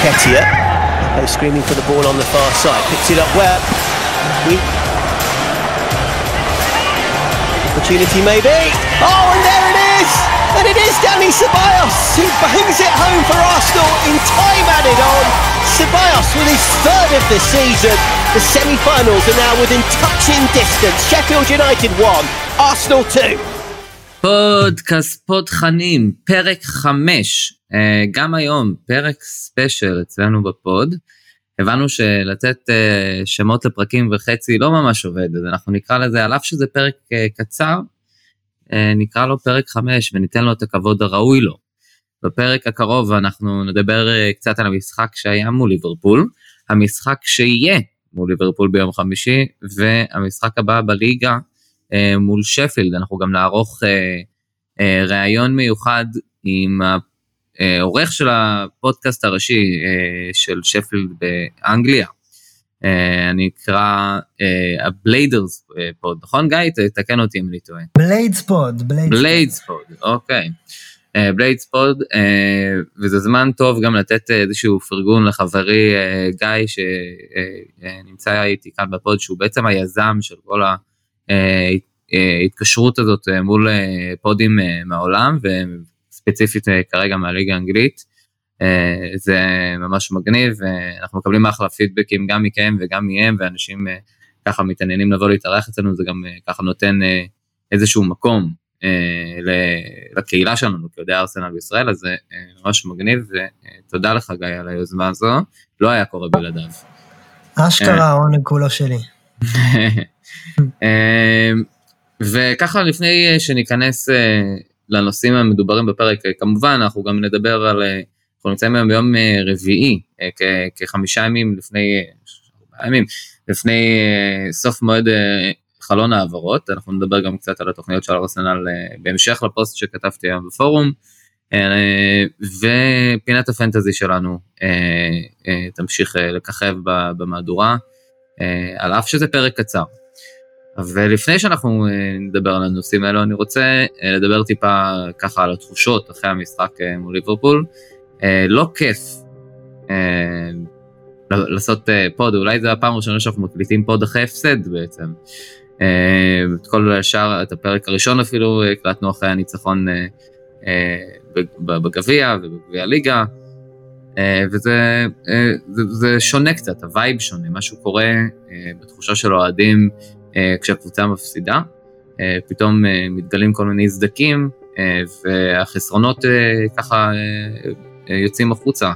Ketia. Those screaming for the ball on the far side. Picks it up well. We... Opportunity maybe. Oh, and there it is! And it is Danny Ceballos who bangs it home for Arsenal in time added on. Ceballos with his third of the season. The semi-finals are now within touching distance. Sheffield United 1, Arsenal 2. פודקאסט פודחנים, פרק 5, גם היום פרק special אצלנו בפוד. הבנו שלתת uh, שמות לפרקים וחצי לא ממש עובד, אז אנחנו נקרא לזה, על אף שזה פרק uh, קצר, נקרא לו פרק 5 וניתן לו את הכבוד הראוי לו. בפרק הקרוב אנחנו נדבר קצת על המשחק שהיה מול ליברפול, המשחק שיהיה מול ליברפול ביום חמישי, והמשחק הבא בליגה מול שפילד, אנחנו גם נערוך ראיון מיוחד עם עורך של הפודקאסט הראשי של שפילד באנגליה. אני אקרא הבליידרס פוד, נכון גיא? תקן אותי אם אני טועה. בליידס פוד. בליידס פוד, אוקיי. בליידס פוד, וזה זמן טוב גם לתת איזשהו פרגון לחברי גיא שנמצא איתי כאן בפוד, שהוא בעצם היזם של כל ההתקשרות הזאת מול פודים מהעולם, ספציפית אה, כרגע מהליגה האנגלית. אה, זה ממש מגניב ואנחנו מקבלים אחלה פידבקים גם מכם וגם מהם ואנשים אה, ככה מתעניינים לבוא להתארח אצלנו זה גם ככה נותן איזשהו מקום לקהילה שלנו כאוהדי ארסנל בישראל אז זה ממש מגניב ותודה לך גיא על היוזמה הזו לא היה קורה בלעדיו. אשכרה העונג כולו שלי. וככה לפני שניכנס לנושאים המדוברים בפרק. כמובן, אנחנו גם נדבר על, אה, אנחנו נמצאים היום ביום אה, רביעי, אה, כחמישה ימים לפני, ארבעה ימים, לפני סוף מועד חלון העברות, אנחנו נדבר גם קצת על התוכניות של ארסנל בהמשך לפוסט שכתבתי היום בפורום, ופינת הפנטזי שלנו תמשיך לככב במהדורה, על אף שזה פרק קצר. ולפני שאנחנו אה, נדבר על הנושאים האלו, אני רוצה אה, לדבר טיפה ככה על התחושות אחרי המשחק אה, מול ליברפול. לא כיף לעשות פוד, אולי זו הפעם הראשונה שאנחנו מקליטים פוד אחרי הפסד בעצם. את כל השאר, את הפרק הראשון אפילו הקלטנו אחרי הניצחון בגביע ובגביע הליגה. וזה זה, זה שונה קצת, הווייב שונה, משהו קורה בתחושה של אוהדים כשהקבוצה מפסידה, אה, פתאום אה, מתגלים כל מיני סדקים והחסרונות ככה יוצאים החוצה,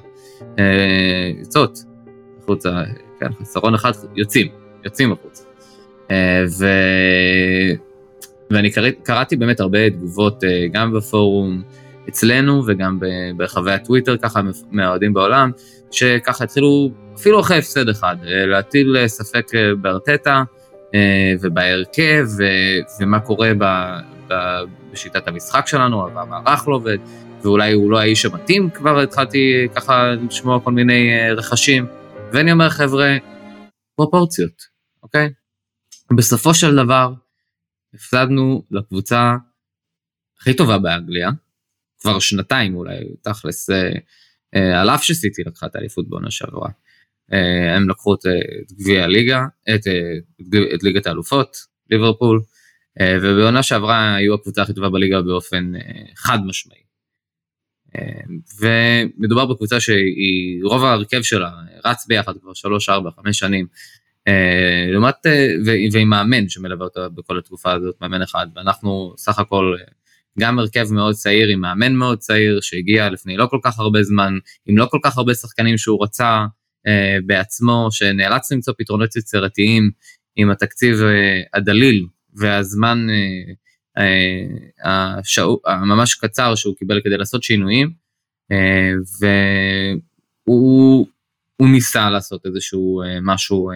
יוצאות החוצה, כן, חסרון אחד יוצאים, יוצאים החוצה. ו... ואני קרא, קראתי באמת הרבה תגובות גם בפורום אצלנו וגם ברחבי הטוויטר ככה מהאוהדים בעולם, שככה התחילו אפילו אחרי הפסד אחד להטיל ספק בארטטה, אה, ובהרכב, ומה קורה ב, ב, בשיטת המשחק שלנו, והמערך לא עובד, ואולי הוא לא האיש המתאים, כבר התחלתי ככה לשמוע כל מיני אה, רכשים, ואני אומר, חבר'ה, פרופורציות, אוקיי? בסופו של דבר, הפסדנו לקבוצה הכי טובה באנגליה, כבר שנתיים אולי, תכלס, אה, על אף שסיטי לקחה את האליפות בעונה שעברה. אה, הם לקחו את גביע הליגה, את, אה, את ליגת האלופות, ליברפול, אה, ובעונה שעברה היו הקבוצה הכי טובה בליגה באופן חד משמעי. ומדובר בקבוצה שהיא, רוב ההרכב שלה רץ ביחד כבר 3, 4, 5 שנים, לעומת, ועם מאמן שמלווה אותה בכל התקופה הזאת, מאמן אחד, ואנחנו סך הכל גם הרכב מאוד צעיר עם מאמן מאוד צעיר שהגיע לפני לא כל כך הרבה זמן, עם לא כל כך הרבה שחקנים שהוא רצה אה, בעצמו, שנאלץ למצוא פתרונות יצירתיים עם התקציב אה, הדליל והזמן אה, הממש קצר שהוא קיבל כדי לעשות שינויים, והוא ניסה לעשות איזשהו משהו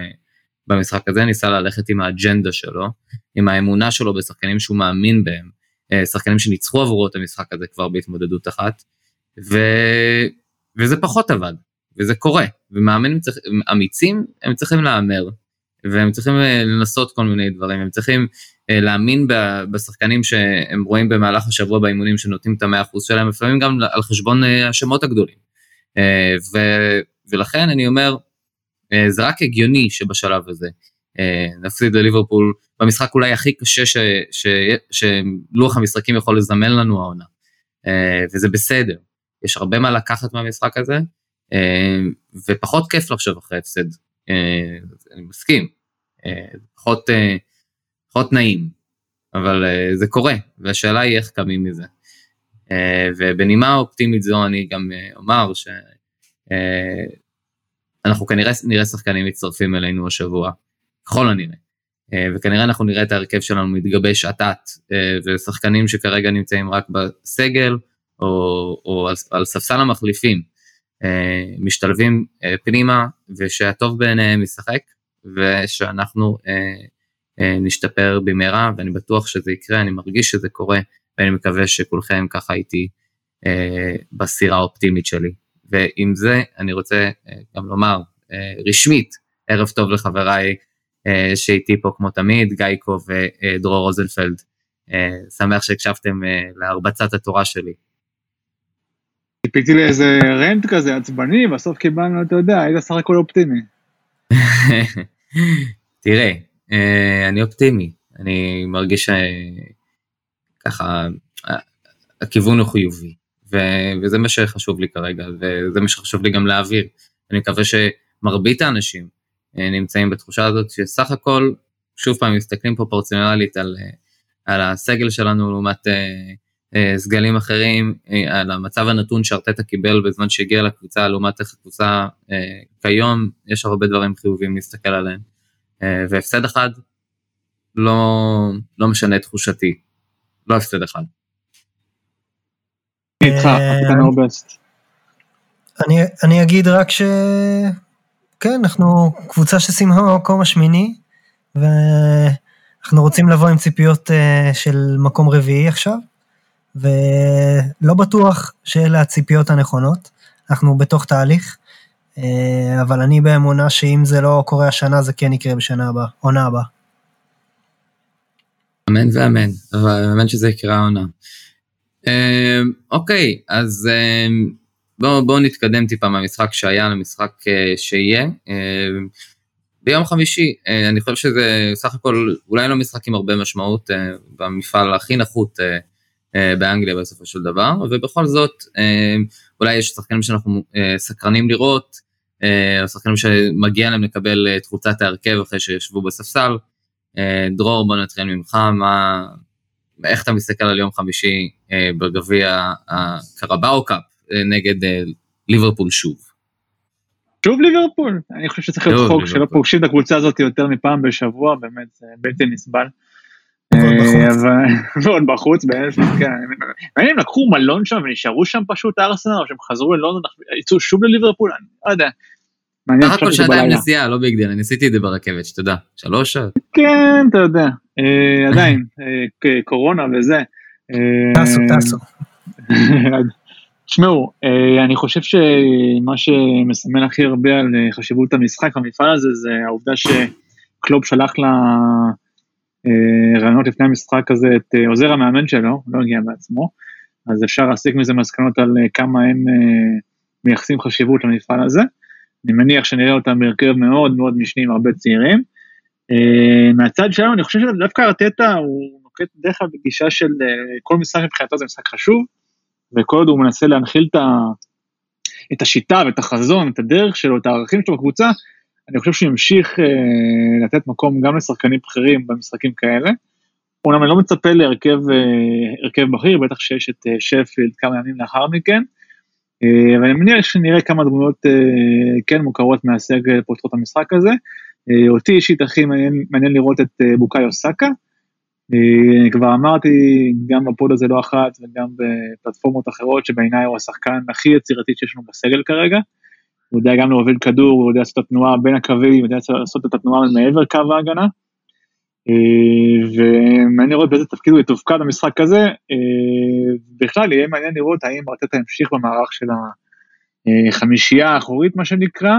במשחק הזה, ניסה ללכת עם האג'נדה שלו, עם האמונה שלו בשחקנים שהוא מאמין בהם, שחקנים שניצחו עבורו את המשחק הזה כבר בהתמודדות אחת, ו... וזה פחות עבד. וזה קורה, ומאמנים צריך, אמיצים, הם צריכים להמר, והם צריכים אה, לנסות כל מיני דברים, הם צריכים אה, להאמין בשחקנים שהם רואים במהלך השבוע באימונים שנותנים את המאה אחוז שלהם, לפעמים גם על חשבון אה, השמות הגדולים. ו, ולכן אני אומר, זה רק הגיוני שבשלב הזה נפסיד לליברפול במשחק אולי הכי קשה ש, ש, שלוח המשחקים יכול לזמן לנו העונה, וזה בסדר. יש הרבה מה לקחת מהמשחק הזה, ופחות כיף לחשוב אחרי הפסד, אני מסכים, פחות, פחות נעים, אבל זה קורה, והשאלה היא איך קמים מזה. ובנימה אופטימית זו אני גם אומר ש... אנחנו כנראה נראה שחקנים מצטרפים אלינו השבוע, ככל הנראה. אה, וכנראה אנחנו נראה את ההרכב שלנו מתגבש אה, ושחקנים שכרגע נמצאים רק בסגל או, או על, על ספסל המחליפים אה, משתלבים פנימה, ושהטוב בעיניהם ישחק, ושאנחנו נשתפר במהרה, ואני בטוח שזה יקרה, אני מרגיש שזה קורה, ואני מקווה שכולכם ככה איתי בסירה האופטימית שלי. ועם זה אני רוצה אה, גם לומר אה, רשמית, ערב טוב לחבריי אה, שאיתי פה כמו תמיד, גאיקו ודרור רוזנפלד. שמח שהקשבתם להרבצת התורה שלי. ציפיתי לאיזה רנט כזה עצבני, בסוף קיבלנו, אתה יודע, היית סך הכל אופטימי. תראה, אני אופטימי, אני מרגיש שככה, הכיוון הוא חיובי. וזה מה שחשוב לי כרגע, וזה מה שחשוב לי גם להעביר. אני מקווה שמרבית האנשים אה, נמצאים בתחושה הזאת שסך הכל, שוב פעם, מסתכלים פרופורציונלית על, אה, על הסגל שלנו לעומת סגלים אחרים, uh, על המצב הנתון שארטטה קיבל בזמן שהגיע לקבוצה, לעומת איך הקבוצה uh, כיום, יש הרבה דברים חיוביים להסתכל עליהם. והפסד אחד לא, לא משנה את תחושתי, לא הפסד אחד. אה, אני אגיד רק ש... כן, אנחנו קבוצה שסיימה במקום השמיני, ואנחנו רוצים לבוא עם ציפיות אה, של מקום רביעי עכשיו, ולא בטוח שאלה הציפיות הנכונות, אנחנו בתוך תהליך, אה, אבל אני באמונה שאם זה לא קורה השנה, זה כן יקרה בשנה הבאה, עונה הבאה. אמן ואמן, אמן שזה יקרה העונה. אמ, אוקיי, אז אמ, בואו בוא נתקדם טיפה מהמשחק שהיה למשחק אה, שיהיה. ביום חמישי, אה, אני חושב שזה סך הכל אולי לא משחק עם הרבה משמעות אה, במפעל הכי נחות באנגליה בסופו של דבר, ובכל זאת אולי יש שחקנים שאנחנו סקרנים לראות, או שחקנים שמגיע להם לקבל את קבוצת ההרכב אחרי שישבו בספסל. דרור בוא נתחיל ממך, מה, איך אתה מסתכל על יום חמישי אה, בגביע הקרבאו קאפ אה, נגד אה, ליברפול שוב? שוב ליברפול? אני חושב שצריך להיות חוק שלא פוגשים את הקבוצה הזאת יותר מפעם בשבוע, באמת זה בלתי נסבל. ועוד בחוץ, כן. מעניין אם לקחו מלון שם ונשארו שם פשוט ארסנל, או שהם חזרו ללונדון, יצאו שוב לליברפול, אני לא יודע. מעניין הכל שעתיים נסיעה, לא big deal, אני עשיתי את זה ברכבת, שתדע, שלוש שעות. כן, אתה יודע, אה, עדיין, אה, קורונה וזה. אה, טסו, טסו. תשמעו, אני חושב שמה שמסמן הכי הרבה על חשיבות המשחק במפעל הזה, זה העובדה שקלוב שלח לרעיונות לפני המשחק הזה את עוזר המאמן שלו, לא הגיע בעצמו, אז אפשר להסיק מזה מסקנות על כמה הם מייחסים חשיבות למפעל הזה. אני מניח שנראה אותם בהרכב מאוד מאוד משני עם הרבה צעירים. מהצד שלנו אני חושב שדווקא ארטטה הוא נוקט בדרך כלל בגישה של כל משחק מבחינתו זה משחק חשוב, וכל עוד הוא מנסה להנחיל את השיטה ואת החזון, את הדרך שלו, את הערכים שלו בקבוצה, אני חושב שהוא ימשיך uh, לתת מקום גם לשחקנים בכירים במשחקים כאלה. אומנם אני לא מצפה להרכב uh, בכיר, בטח שיש את uh, שפילד כמה ימים לאחר מכן, אה, אבל מניח שנראה כמה דמויות אה, כן מוכרות מהסגל פותחות המשחק הזה. אה, אותי אישית הכי מעניין, מעניין לראות את בוקאי אוסקה. כבר אמרתי גם בפוד הזה לא אחת וגם בפלטפורמות אחרות שבעיניי הוא השחקן הכי יצירתי שיש לנו בסגל כרגע. הוא יודע גם להוביל כדור, הוא יודע לעשות את התנועה בין הקווים, הוא יודע לעשות את התנועה מעבר קו ההגנה. ומעניין לראות באיזה תפקיד הוא יתופקד במשחק הזה, בכלל יהיה מעניין לראות האם ארטטה ימשיך במערך של החמישייה האחורית מה שנקרא,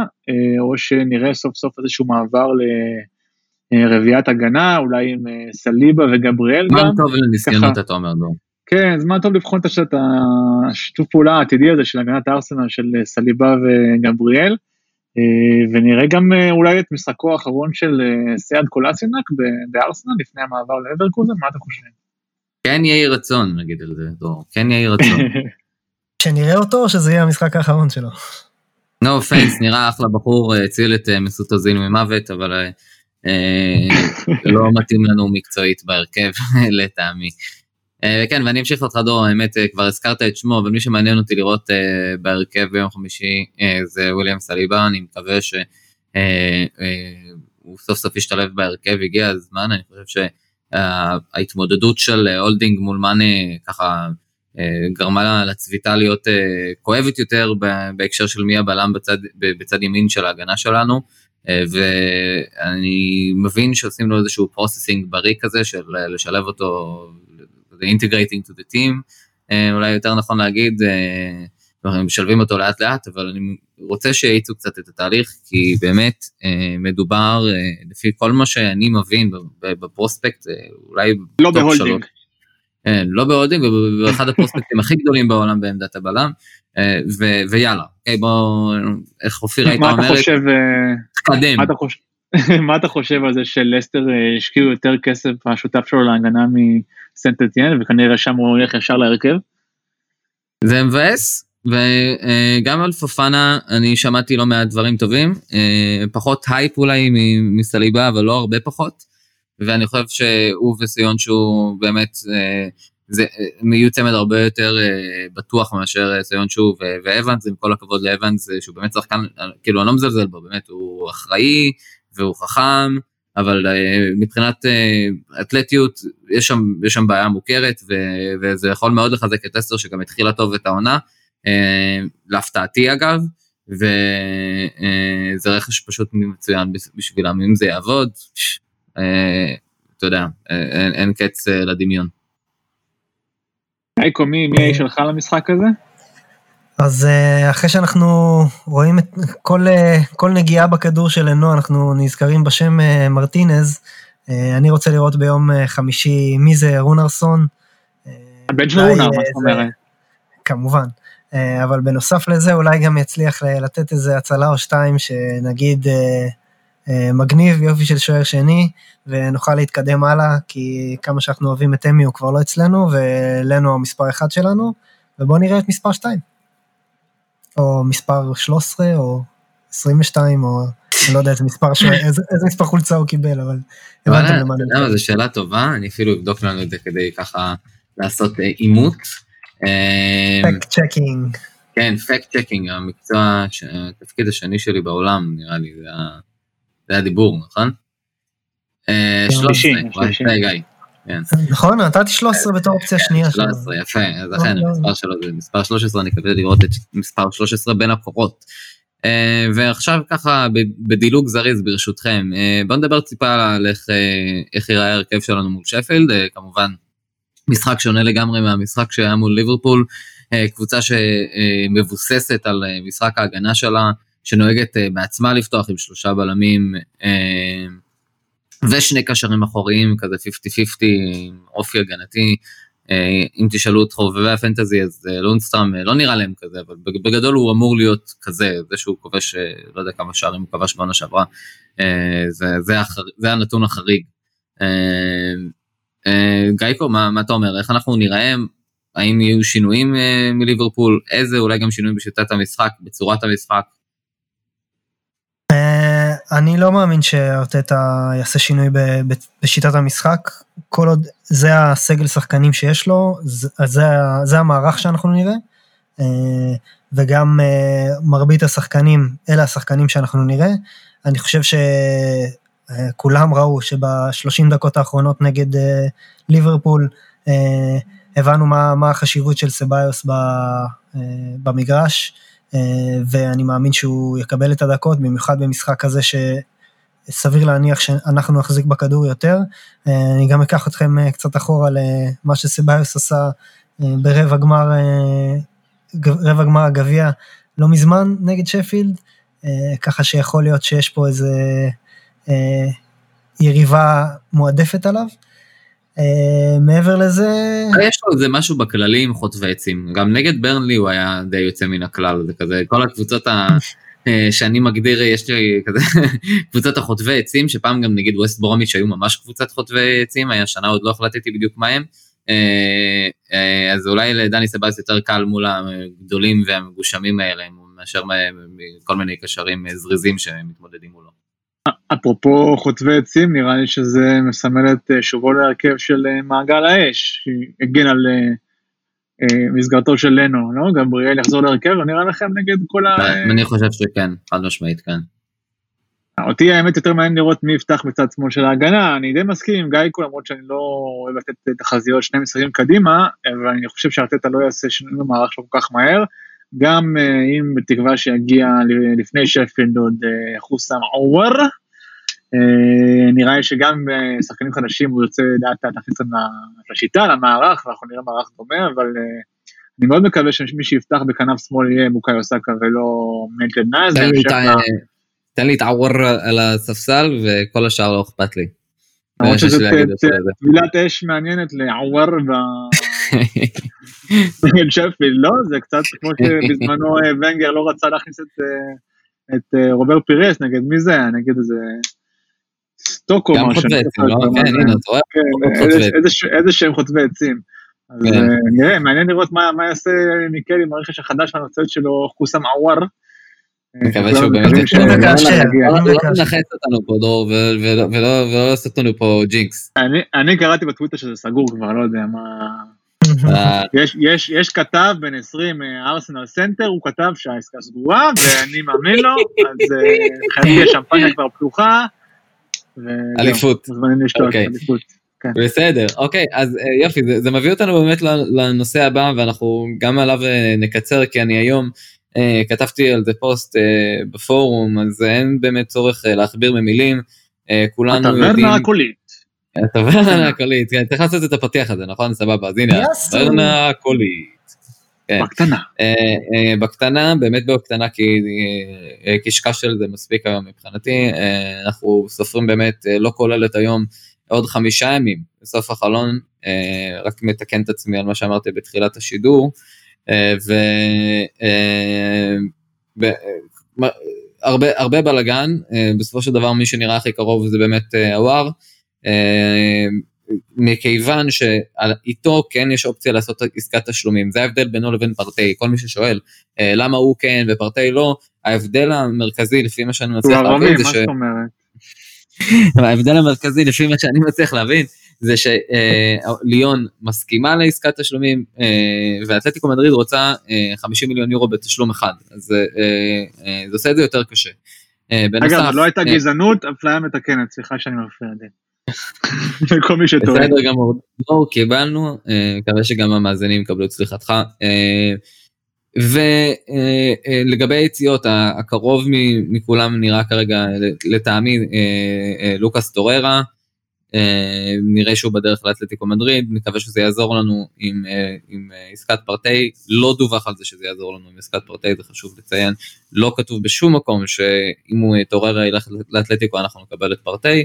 או שנראה סוף סוף איזשהו מעבר לרביעיית הגנה, אולי עם סליבה וגבריאל גם. זמן טוב לניסיונות אתה אומר דור. כן, זמן טוב לבחון את השיתוף פעולה העתידי הזה של הגנת הארסנל של סליבה וגבריאל. ונראה גם אולי את משחקו האחרון של סיאד קולאשינאץ בארסנל לפני המעבר ללברקוזן, מה אתה חושב? כן יהי רצון נגיד על זה, דור, כן יהי רצון. שנראה אותו או שזה יהיה המשחק האחרון שלו? no offense, נראה אחלה בחור, הציל את מסוט אוזיל ממוות, אבל לא מתאים לנו מקצועית בהרכב לטעמי. כן, ואני אמשיך אותך דור, האמת כבר הזכרת את שמו, אבל מי שמעניין אותי לראות בהרכב ביום חמישי זה וויליאם סליבה, אני מקווה שהוא סוף סוף ישתלב בהרכב, הגיע הזמן, אני חושב שההתמודדות של הולדינג מול מאנה ככה גרמה לצביטה להיות כואבת יותר בהקשר של מי הבלם בצד, בצד ימין של ההגנה שלנו. ואני מבין שעושים לו איזשהו processing בריא כזה של לשלב אותו, integrating to the team, אולי יותר נכון להגיד, משלבים אותו לאט לאט, אבל אני רוצה שיאיצו קצת את התהליך, כי באמת מדובר, לפי כל מה שאני מבין בפרוספקט, אולי... לא בהולדינג. כן, לא בהולדינג, ובאחד הפרוספקטים הכי גדולים בעולם בעמדת הבלם, ויאללה, בוא, איך אופירה הייתה אומרת? מה אתה חושב... תקדם. מה אתה חושב על זה שלסטר השקיעו יותר כסף השותף שלו להגנה מסנט אטיין וכנראה שם הוא הולך ישר להרכב? זה מבאס וגם על פופאנה אני שמעתי לא מעט דברים טובים פחות הייפ אולי מסליבה אבל לא הרבה פחות ואני חושב שהוא וסויונצ'ו באמת זה יהיו צמד הרבה יותר בטוח מאשר סויונצ'ו ואבנס עם כל הכבוד לאבנס שהוא באמת שחקן כאילו אני לא מזלזל בו באמת הוא אחראי והוא חכם אבל מבחינת אתלטיות יש שם יש שם בעיה מוכרת וזה יכול מאוד לחזק את אסטר שגם התחילה טוב את העונה להפתעתי אגב וזה רכש פשוט מצוין בשבילם אם זה יעבוד אתה יודע אין, אין קץ לדמיון. אייקו, מי האיש שלך למשחק הזה? אז אחרי שאנחנו רואים את כל, כל נגיעה בכדור של לנו, אנחנו נזכרים בשם מרטינז. אני רוצה לראות ביום חמישי מי זה רונרסון. הבן של רונר, מה זאת אומרת? כמובן. אבל בנוסף לזה אולי גם יצליח לתת איזה הצלה או שתיים שנגיד מגניב, יופי של שוער שני, ונוכל להתקדם הלאה, כי כמה שאנחנו אוהבים את אמי הוא כבר לא אצלנו, ולנו המספר אחד שלנו, ובואו נראה את מספר 2. או מספר 13, או 22, או אני לא יודע איזה מספר, איזה, איזה מספר חולצה הוא קיבל, אבל הבנתם למה אני... אתה יודע מה, זו שאלה טובה, אני אפילו אבדוק לנו את זה כדי ככה לעשות אימות. פקט צ'קינג. כן, fact checking, המקצוע, התפקיד השני שלי בעולם, נראה לי, זה זה הדיבור, נכון? 13, גיא. נכון, נתתי 13 בתור אופציה שנייה. 13, יפה, אז אכן המספר שלו זה מספר 13, אני מקווה לראות את מספר 13 בין הקורות. ועכשיו ככה בדילוג זריז ברשותכם, בואו נדבר טיפה על איך ייראה ההרכב שלנו מול שפילד, כמובן משחק שונה לגמרי מהמשחק שהיה מול ליברפול, קבוצה שמבוססת על משחק ההגנה שלה, שנוהגת בעצמה לפתוח עם שלושה בלמים ושני קשרים אחוריים כזה 50-50 עם אופי הגנתי. אם תשאלו את חובבי הפנטזי אז לונסטראם לא נראה להם כזה אבל בגדול הוא אמור להיות כזה זה שהוא כובש לא יודע כמה שערים הוא כבש בעונה שעברה. זה, זה, החר, זה הנתון החריג. גייקו מה, מה אתה אומר? איך אנחנו נראה? האם יהיו שינויים מליברפול? איזה אולי גם שינויים בשיטת המשחק בצורת המשחק אני לא מאמין שארטטה יעשה שינוי בשיטת המשחק, כל עוד זה הסגל שחקנים שיש לו, זה, זה המערך שאנחנו נראה, וגם מרבית השחקנים, אלה השחקנים שאנחנו נראה. אני חושב שכולם ראו שבשלושים דקות האחרונות נגד ליברפול, הבנו מה, מה החשיבות של סביוס במגרש. ואני מאמין שהוא יקבל את הדקות, במיוחד במשחק כזה שסביר להניח שאנחנו נחזיק בכדור יותר. אני גם אקח אתכם קצת אחורה למה שסביוס עשה ברבע גמר, רבע גמר הגביע לא מזמן נגד שפילד, ככה שיכול להיות שיש פה איזה יריבה מועדפת עליו. Uh, מעבר לזה... יש לו איזה משהו בכללי עם חוטבי עצים, גם נגד ברנלי הוא היה די יוצא מן הכלל, זה כזה, כל הקבוצות אה, שאני מגדיר, יש לי כזה קבוצת החוטבי עצים, שפעם גם נגיד ווסט ברומיץ' היו ממש קבוצת חוטבי עצים, השנה עוד לא החלטתי בדיוק מה הם. אה, אה, אז אולי לדני סבאס יותר קל מול הגדולים והמגושמים האלה, מאשר כל מיני קשרים זריזים שמתמודדים מולו. אפרופו חוטבי עצים, נראה לי שזה מסמל את שובו להרכב של מעגל האש, שהגן על מסגרתו של לנו, לא? גבריאל יחזור להרכב, לא נראה לכם נגד כל ה... אני חושב שכן, חד משמעית כן. אותי האמת יותר מעניין לראות מי יפתח בצד שמאל של ההגנה, אני די מסכים עם גאיקו למרות שאני לא אוהב לתת תחזיות שני משחקים קדימה, אבל אני חושב שארטטה לא יעשה שינוי במערך שלו כל כך מהר, גם אם בתקווה שיגיע לפני שפילד עוד חוסם עוור, נראה לי שגם שחקנים חדשים הוא יוצא לאט לאט להכניס אותם לשיטה, למערך, ואנחנו נראה מערך דומה, אבל אני מאוד מקווה שמי שיפתח בכנף שמאל יהיה מוקאי אוסקה ולא מנטל נאז. תן לי את עוור על הספסל וכל השאר לא אכפת לי. למרות שזו טבילת אש מעניינת לעוור נגד שפילד, לא? זה קצת כמו שבזמנו ונגר לא רצה להכניס את רובר פירס, נגד מי זה היה? נגד איזה... סטוקו גם חוטבי עצים, לא? כן, הנה, אתה רואה? כן, איזה שהם חוטבי עצים. אז כן. אה, נראה, מעניין לראות מה יעשה מיקל עם הרכש החדש והנוצץ שלו, חוסאם עוואר. מקווה שהוא באמת לא מנחס אותנו פה דור ולא לעשות לנו פה jinx. אני קראתי בטוויטר שזה סגור כבר, לא יודע מה... יש כתב בן 20 ארסנל סנטר, הוא כתב שהעסקה סגורה ואני מאמין לו, אז חייבים שמפניה כבר פתוחה. אליפות. מוזמנים לשתות, אליפות. כן. בסדר, אוקיי, אז יופי, זה, זה מביא אותנו באמת לנושא הבא ואנחנו גם עליו נקצר כי אני היום אה, כתבתי על זה פוסט אה, בפורום, אז אין באמת צורך אה, להכביר במילים, אה, כולנו יודעים... הטברנה הקולית. הטברנה הקולית, כן, צריך לעשות את הפתיח הזה, נכון? סבבה, אז הנה, הטברנה הקולית. כן. בקטנה. אה, אה, בקטנה, באמת בקטנה, כי אה, קשקש של זה מספיק היום מבחינתי, אה, אנחנו סופרים באמת, אה, לא כולל את היום, עוד חמישה ימים בסוף החלון, אה, רק מתקן את עצמי על מה שאמרתי בתחילת השידור, אה, והרבה אה, הרבה בלאגן, אה, בסופו של דבר מי שנראה הכי קרוב זה באמת אה, עוואר. אה, מכיוון שאיתו כן יש אופציה לעשות עסקת תשלומים, זה ההבדל בינו לבין פרטי, כל מי ששואל אה, למה הוא כן ופרטי לא, ההבדל המרכזי לפי מה שאני מצליח להבין זה ש... ההבדל המרכזי לפי מה שאני מצליח להבין זה שליון מסכימה לעסקת תשלומים ואתלטיקו מדריד רוצה 50 מיליון יורו בתשלום אחד, אז זה עושה את זה יותר קשה. אגב, לא הייתה גזענות, אפליה מתקנת, סליחה שאני מפריע. לכל מי שטועה. בסדר גמור, קיבלנו, מקווה שגם המאזינים יקבלו את סליחתך. ולגבי היציאות, הקרוב מכולם נראה כרגע לטעמי לוקאס טוררה, נראה שהוא בדרך לאתלטיקו מדריד, נקווה שזה יעזור לנו עם, עם עסקת פרטי, לא דווח על זה שזה יעזור לנו עם עסקת פרטי, זה חשוב לציין, לא כתוב בשום מקום שאם הוא טוררה ילך לאתלטיקו אנחנו נקבל את פרטי,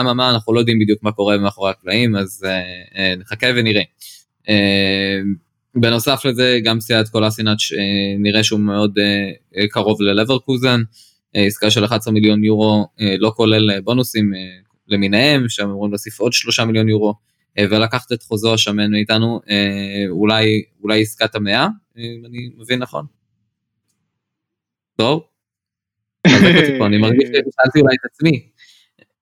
אממה אנחנו לא יודעים בדיוק מה קורה מאחורי הקלעים אז נחכה ונראה. בנוסף לזה גם סיעת קולאסינאץ' נראה שהוא מאוד קרוב ללברקוזן, עסקה של 11 מיליון יורו לא כולל בונוסים למיניהם שהם אמורים להוסיף עוד 3 מיליון יורו ולקחת את חוזו השמן מאיתנו אולי אולי עסקת המאה אם אני מבין נכון. טוב. אני מרגיש ששאלתי אולי את עצמי.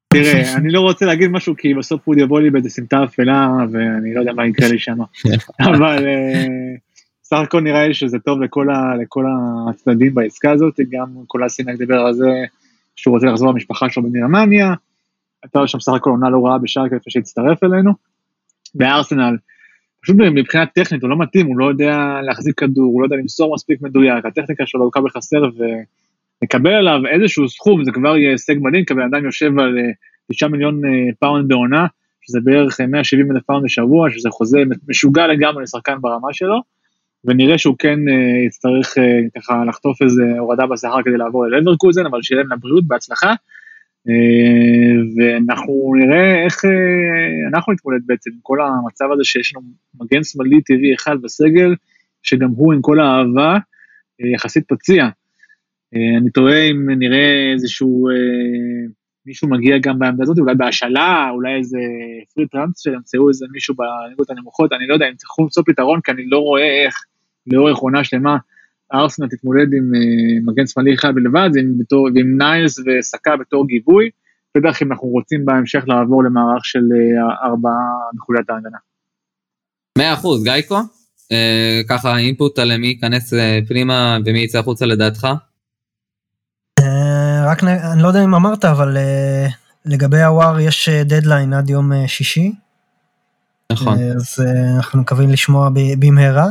תראה, אני לא רוצה להגיד משהו כי בסוף הוא יבוא לי באיזה סמטה אפלה ואני לא יודע מה יקרה לי שם, אבל סך הכל נראה לי שזה טוב לכל, ה, לכל הצדדים בעסקה הזאת, גם קולאסינק דיבר על זה שהוא רוצה לחזור למשפחה שלו בגרמניה, הייתה לו שם סך הכל עונה לא רעה בשארק לפני שהצטרף אלינו, בארסנל, פשוט מבחינה טכנית הוא לא מתאים, הוא לא יודע להחזיק כדור, הוא לא יודע למסור מספיק מדויק, הטכניקה שלו לוקה בחסר ולקבל עליו איזשהו סכום זה כבר יהיה הישג מדהים, כי בן אדם יושב על 9 מיליון פאונד בעונה, שזה בערך 170 אלף פאונד בשבוע, שזה חוזה משוגע לגמרי לשחקן ברמה שלו, ונראה שהוא כן יצטרך ככה לחטוף איזה הורדה בשכר כדי לעבור ללברקוזן, אבל שיהיה להם לבריאות, בהצלחה. ואנחנו נראה איך אנחנו נתמודד בעצם עם כל המצב הזה שיש לנו מגן שמאלי טבעי אחד בסגל, שגם הוא עם כל האהבה יחסית פציע. אה, אני תוהה אם נראה איזשהו, אה, מישהו מגיע גם בעמדה הזאת, אולי בהשאלה, אולי איזה פרי טראנס שימצאו איזה מישהו בליגות הנמוכות, אני לא יודע, הם צריכו למצוא פתרון, כי אני לא רואה איך לאורך עונה שלמה ארסנל תתמודד עם מגן שמאלי אחד בלבד, ועם, בתור, ועם ניילס וסקה בתור גיבוי, בטח אם אנחנו רוצים בהמשך לעבור למערך של ארבעה נקודת ההגנה. מאה אחוז, אה, ככה אינפוט על מי ייכנס אה, פנימה ומי יצא החוצה לדעתך? אה, רק אני לא יודע אם אמרת אבל לגבי הוואר יש דדליין עד יום שישי. נכון. אז אנחנו מקווים לשמוע במהרה.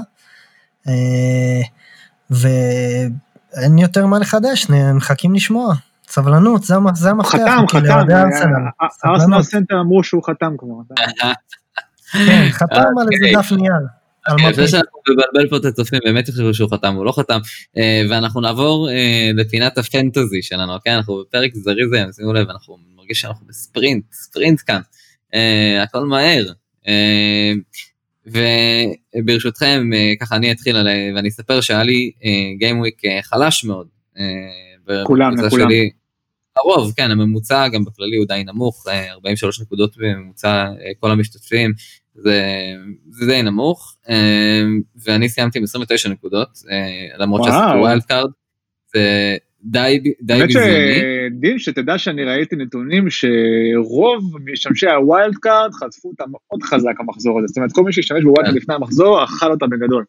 ואין יותר מה לחדש, מחכים לשמוע. סבלנות, זה המפתח. חתם, חתם. ארסנל סנטר אמרו שהוא חתם כבר. כן, חתם על איזה. דף נייר. לפני שאנחנו נבלבל פה את הצופים, באמת יחשבו שהוא חתם, הוא לא חתם, אה, ואנחנו נעבור אה, לפינת הפנטזי שלנו, אוקיי? אנחנו בפרק זריז היום, שימו לב, אנחנו מרגיש שאנחנו בספרינט, ספרינט כאן, אה, הכל מהר. וברשותכם, ככה אני אתחיל ואני אספר שהיה לי gameweek חלש מאוד. כולם, לכולם. הרוב, כן, הממוצע גם בכללי הוא די נמוך, 43 נקודות בממוצע כל המשתתפים, זה, זה די נמוך, אמ, ואני סיימתי עם 29 נקודות, אה, למרות שעשיתי wild card, זה די, די ביזיוני. שדין, שתדע שאני ראיתי נתונים שרוב משתמשי ה wild card חטפו אותה מאוד חזק המחזור הזה, זאת אומרת כל מי שהשתמש ב wild card לפני המחזור אכל אותה בגדול.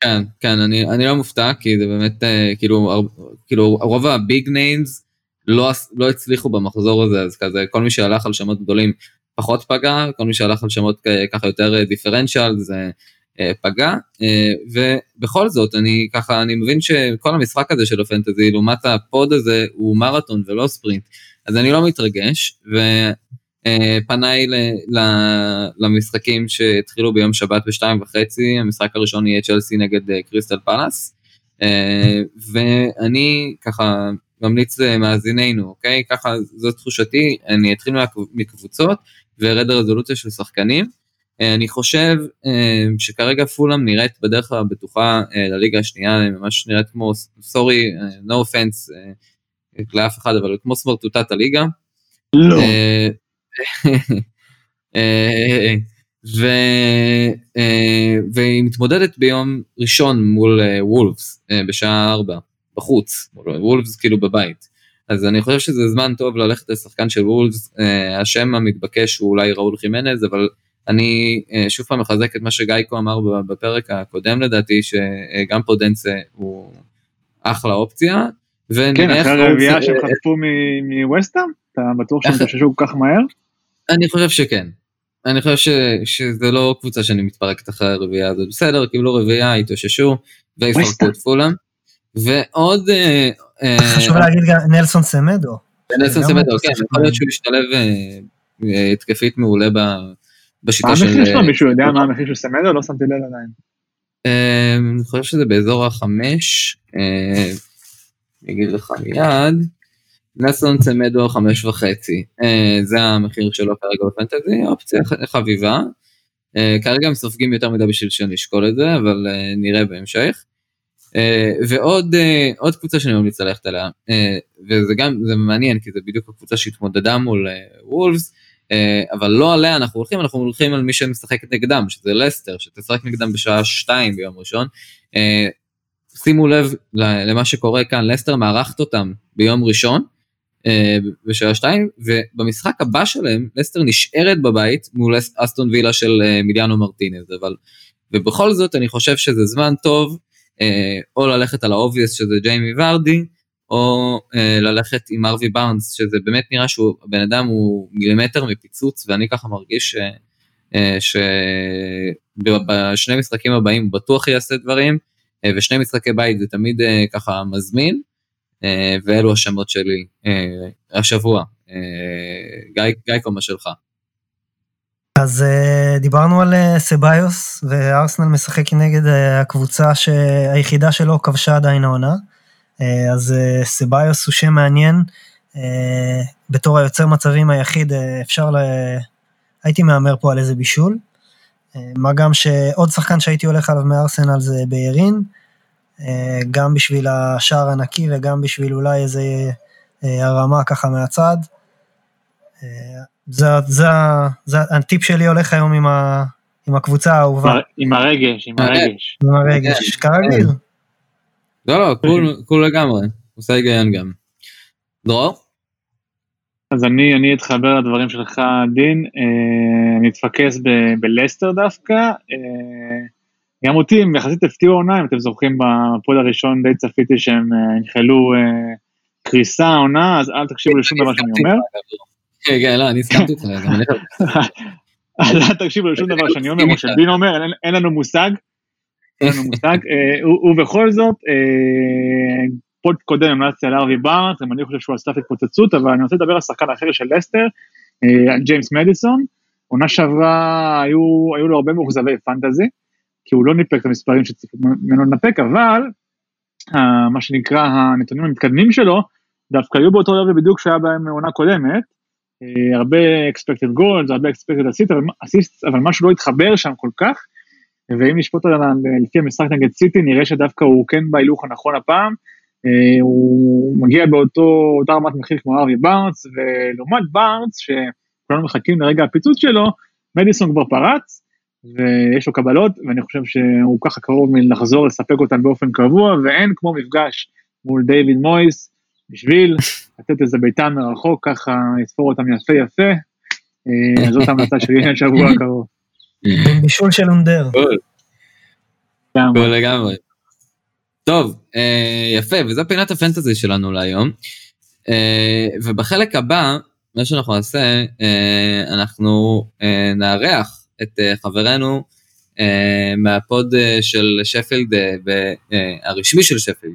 כן, כן, אני, אני לא מופתע, כי זה באמת, אה, כאילו, כאילו רוב ה big names לא, לא הצליחו במחזור הזה, אז כזה כל מי שהלך על שמות גדולים פחות פגע, כל מי שהלך על שמות ככה יותר דיפרנציאל זה אה, פגע, אה, ובכל זאת אני ככה, אני מבין שכל המשחק הזה של הפנטזי לעומת ה pod הזה הוא מרתון ולא ספרינט, אז אני לא מתרגש, ופניי למשחקים שהתחילו ביום שבת בשתיים וחצי, המשחק הראשון יהיה צ'לסי נגד אה, קריסטל פלאס, ואני ככה ממליץ למאזיננו, אוקיי? ככה זו תחושתי, אני אתחיל מקבוצות וארד לרזולוציה של שחקנים. אה, אני חושב אה, שכרגע פולאם נראית בדרך כלל בטוחה אה, לליגה השנייה, ממש נראית כמו, סורי, no offense לאף אחד, אבל כמו סמרטוטת הליגה. לא. ו... והיא מתמודדת ביום ראשון מול וולפס בשעה 4 בחוץ, וולפס כאילו בבית. אז אני חושב שזה זמן טוב ללכת לשחקן של וולפס, אה, השם המתבקש הוא אולי ראול חימנז, אבל אני אה, שוב פעם מחזק את מה שגייקו אמר בפרק הקודם לדעתי, שגם פודנצה הוא אחלה אופציה. כן, אחרי הרביעייה שהם חטפו מווסטאם? אתה בטוח שהם התאוששו כל כך מהר? אני חושב שכן. אני חושב ש, שזה לא קבוצה שאני מתפרקת אחרי הרביעייה הזאת, בסדר, קיבלו רביעייה, התאוששו, ויפרקו את פולאם. ועוד אה, אה, חשוב להגיד גם נלסון סמדו. נלסון סמדו, כן, יכול להיות שהוא ישתלב אה, התקפית מעולה בשיטה של... מה המחיר שלו? מישהו יודע מה המחיר של סמדו? לא שמתי לב עדיין. אני חושב שזה באזור החמש, אני אגיד לך מיד. נלסון צמדו חמש וחצי, זה המחיר שלו כרגע בפנטזי, אופציה חביבה. כרגע הם סופגים יותר מדי בשביל שאני אשקול את זה, אבל נראה בהמשך. אה, ועוד אה, עוד קבוצה שאני ממליץ ללכת עליה אה, וזה גם זה מעניין כי זה בדיוק הקבוצה שהתמודדה מול וולפס אבל לא עליה אנחנו הולכים אנחנו הולכים על מי שמשחק נגדם שזה לסטר שתשחק נגדם בשעה 2 ביום ראשון. שימו לב למה שקורה כאן לסטר מארחת אותם ביום ראשון בשעה 2 ובמשחק הבא שלהם לסטר נשארת בבית מול אסטון וילה של מיליאנו מרטינז אבל ובכל זאת אני חושב שזה זמן טוב או ללכת על ה obvious שזה ג'יימי ורדי, או אה, ללכת עם הארווי בארנס, שזה באמת נראה שהוא, הבן אדם הוא מילימטר מפיצוץ, ואני ככה מרגיש אה, שבשני משחקים הבאים הוא בטוח יעשה דברים, ושני משחקי בית זה תמיד ככה מזמין, ואלו השמות שלי השבוע. גיא, גיא קומה שלך. אז אה, דיברנו על אה, סביוס, וארסנל משחק נגד אה, הקבוצה היחידה שלו כבשה עדיין העונה. אז סביוס הוא שם מעניין, בתור היוצר מצבים היחיד אפשר, ל... הייתי מהמר פה על איזה בישול. מה גם שעוד שחקן שהייתי הולך עליו מארסנל זה ביירין, אה, גם בשביל השער הנקי וגם בשביל אולי איזה אה, הרמה ככה מהצד. זה, זה, זה, הטיפ שלי הולך היום עם, ה, עם הקבוצה האהובה. עם הרגש, עם הרגש. עם הרגש, כרגיל. לא, לא, קול לגמרי, עושה היגיון גם. דרור? אז אני, אני אתחבר לדברים שלך, דין, אה, אני אתפקס בלסטר דווקא. אה, גם אותי הם יחסית הפתיעו עונה, אם אתם זוכרים בפוד הראשון די צפיתי שהם אה, נחלו אה, קריסה עונה, אז אל תקשיבו לשום דבר שאני אומר. כן, כן, לא, אני הסכמתי איתך, אל תקשיבו לשום דבר שאני אומר, או שדין אומר, אין לנו מושג. אין לנו מושג, אה, ובכל זאת, פוד קודם המלצתי על ארווי בארט, אני חושב שהוא על סף התפוצצות, אבל אני רוצה לדבר על שחקן אחר של לסטר, על ג'יימס מדיסון. עונה שעברה היו, לו הרבה מאוכזבי פנטזי, כי הוא לא ניפק את המספרים שציפו ממנו לנפק, אבל מה שנקרא הנתונים המתקדמים שלו, דווקא היו באותו לבל בדיוק שהיה בהם עונה קודמת, הרבה expected goals, הרבה expected assist, אבל, משהו לא התחבר שם כל כך, ואם נשפוט על לפי המשחק נגד סיטי, נראה שדווקא הוא כן בהילוך הנכון הפעם, uh, הוא מגיע באותו, רמת מחיר כמו ארווי בארץ, ולעומת בארץ, שכולנו מחכים לרגע הפיצוץ שלו, מדיסון כבר פרץ, ויש לו קבלות, ואני חושב שהוא ככה קרוב מלחזור לספק אותן באופן קבוע, ואין כמו מפגש מול דיוויד מויס, בשביל לתת איזה ביתה מרחוק, ככה לספור אותם יפה יפה. אה, זאת המלצה שלי לשבוע הקרוב. בישול של אונדר. לגמרי. טוב, אה, יפה, וזו פינת הפנטזי שלנו להיום. אה, ובחלק הבא, מה שאנחנו נעשה, אנחנו נארח את חברנו מה pod אה, של שפילד, הרשמי של שפילד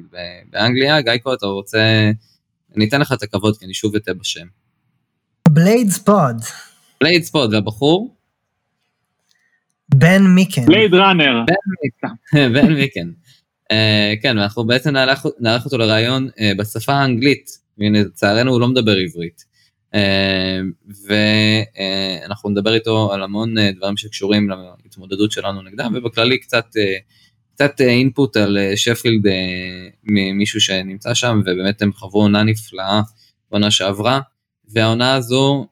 באנגליה, גייקו, אתה רוצה, אני אתן לך את הכבוד כי אני שוב אטעה בשם. Blades Pod. Blades Pod, והבחור? בן מיקן. Blade Runner. בן מיקן. כן, ואנחנו בעצם נארח אותו לראיון בשפה האנגלית, והנה לצערנו הוא לא מדבר עברית. אמ, ואנחנו נדבר איתו על המון אה, דברים שקשורים להתמודדות שלנו נגדם ובכללי קצת אה, קצת input על אה, שפילד ממישהו שנמצא שם ובאמת הם חוו עונה נפלאה בעונה שעברה והעונה הזו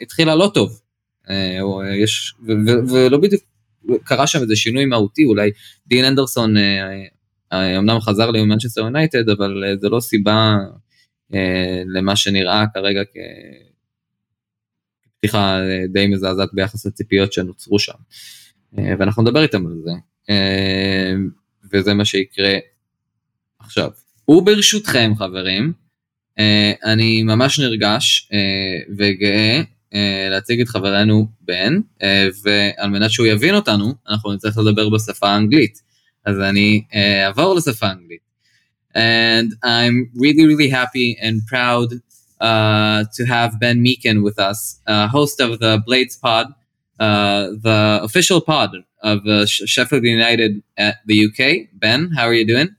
התחילה לא טוב. יש ולא בדיוק קרה שם איזה שינוי מהותי אולי דין הנדרסון אמנם חזר למנצ'סטר יונייטד אבל זה לא סיבה אה, למה שנראה כרגע כפתיחה אה, די מזעזעת ביחס לציפיות שנוצרו שם. אה, ואנחנו נדבר איתם על זה, וזה מה שיקרה עכשיו. וברשותכם חברים, אני ממש נרגש וגאה להציג את חברנו בן, ועל מנת שהוא יבין אותנו, אנחנו נצטרך לדבר בשפה האנגלית. אז אני אעבור לשפה האנגלית. And I'm really, really happy and proud uh, to have Ben Meekin with us, uh, host of the Blades Pod, uh, the official pod of uh, Sheffield United at the UK. Ben, how are you doing?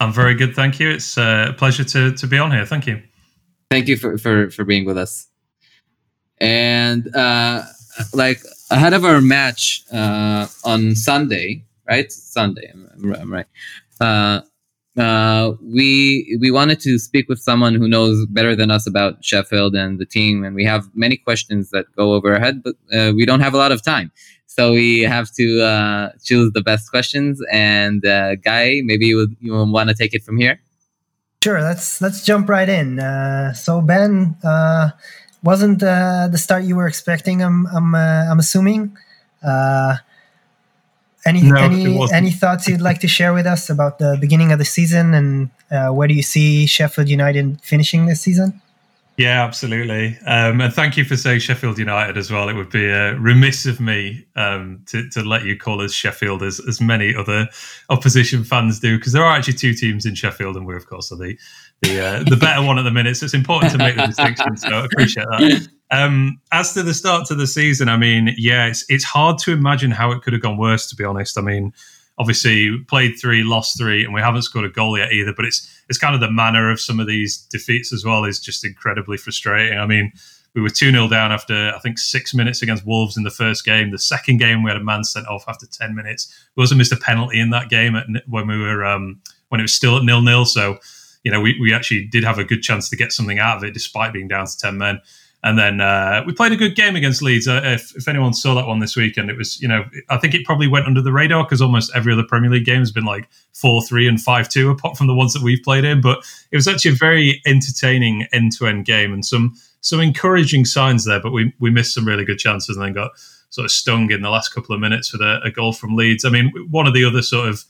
I'm very good, thank you. It's uh, a pleasure to, to be on here. Thank you. Thank you for, for, for being with us. And uh, like ahead of our match on Sunday, right? Sunday, I'm, I'm right uh, we we wanted to speak with someone who knows better than us about Sheffield and the team, and we have many questions that go over our head, but uh, we don't have a lot of time, so we have to uh, choose the best questions. And uh, Guy, maybe you would, you want to take it from here. Sure, let's let's jump right in. Uh, so Ben, uh, wasn't the start you were expecting? I'm I'm I'm assuming. Any no, any any thoughts you'd like to share with us about the beginning of the season and uh, where do you see Sheffield United finishing this season? Yeah, absolutely. Um, and thank you for saying Sheffield United as well. It would be uh, remiss of me um, to, to let you call us Sheffield as, as many other opposition fans do, because there are actually two teams in Sheffield, and we, of course, are the the, uh, the better one at the minute. So it's important to make the distinction. So I appreciate that. Um, as to the start to the season, I mean, yeah, it's it's hard to imagine how it could have gone worse. To be honest, I mean, obviously played three, lost three, and we haven't scored a goal yet either. But it's it's kind of the manner of some of these defeats as well is just incredibly frustrating. I mean, we were 2 0 down after, I think, six minutes against Wolves in the first game. The second game, we had a man sent off after 10 minutes. We also missed a penalty in that game at, when we were um, when it was still at nil nil. So, you know, we, we actually did have a good chance to get something out of it despite being down to 10 men. And then uh, we played a good game against Leeds. Uh, if, if anyone saw that one this weekend, it was, you know, I think it probably went under the radar because almost every other Premier League game has been like 4 3 and 5 2, apart from the ones that we've played in. But it was actually a very entertaining end to end game and some some encouraging signs there. But we, we missed some really good chances and then got sort of stung in the last couple of minutes with a, a goal from Leeds. I mean, one of the other sort of,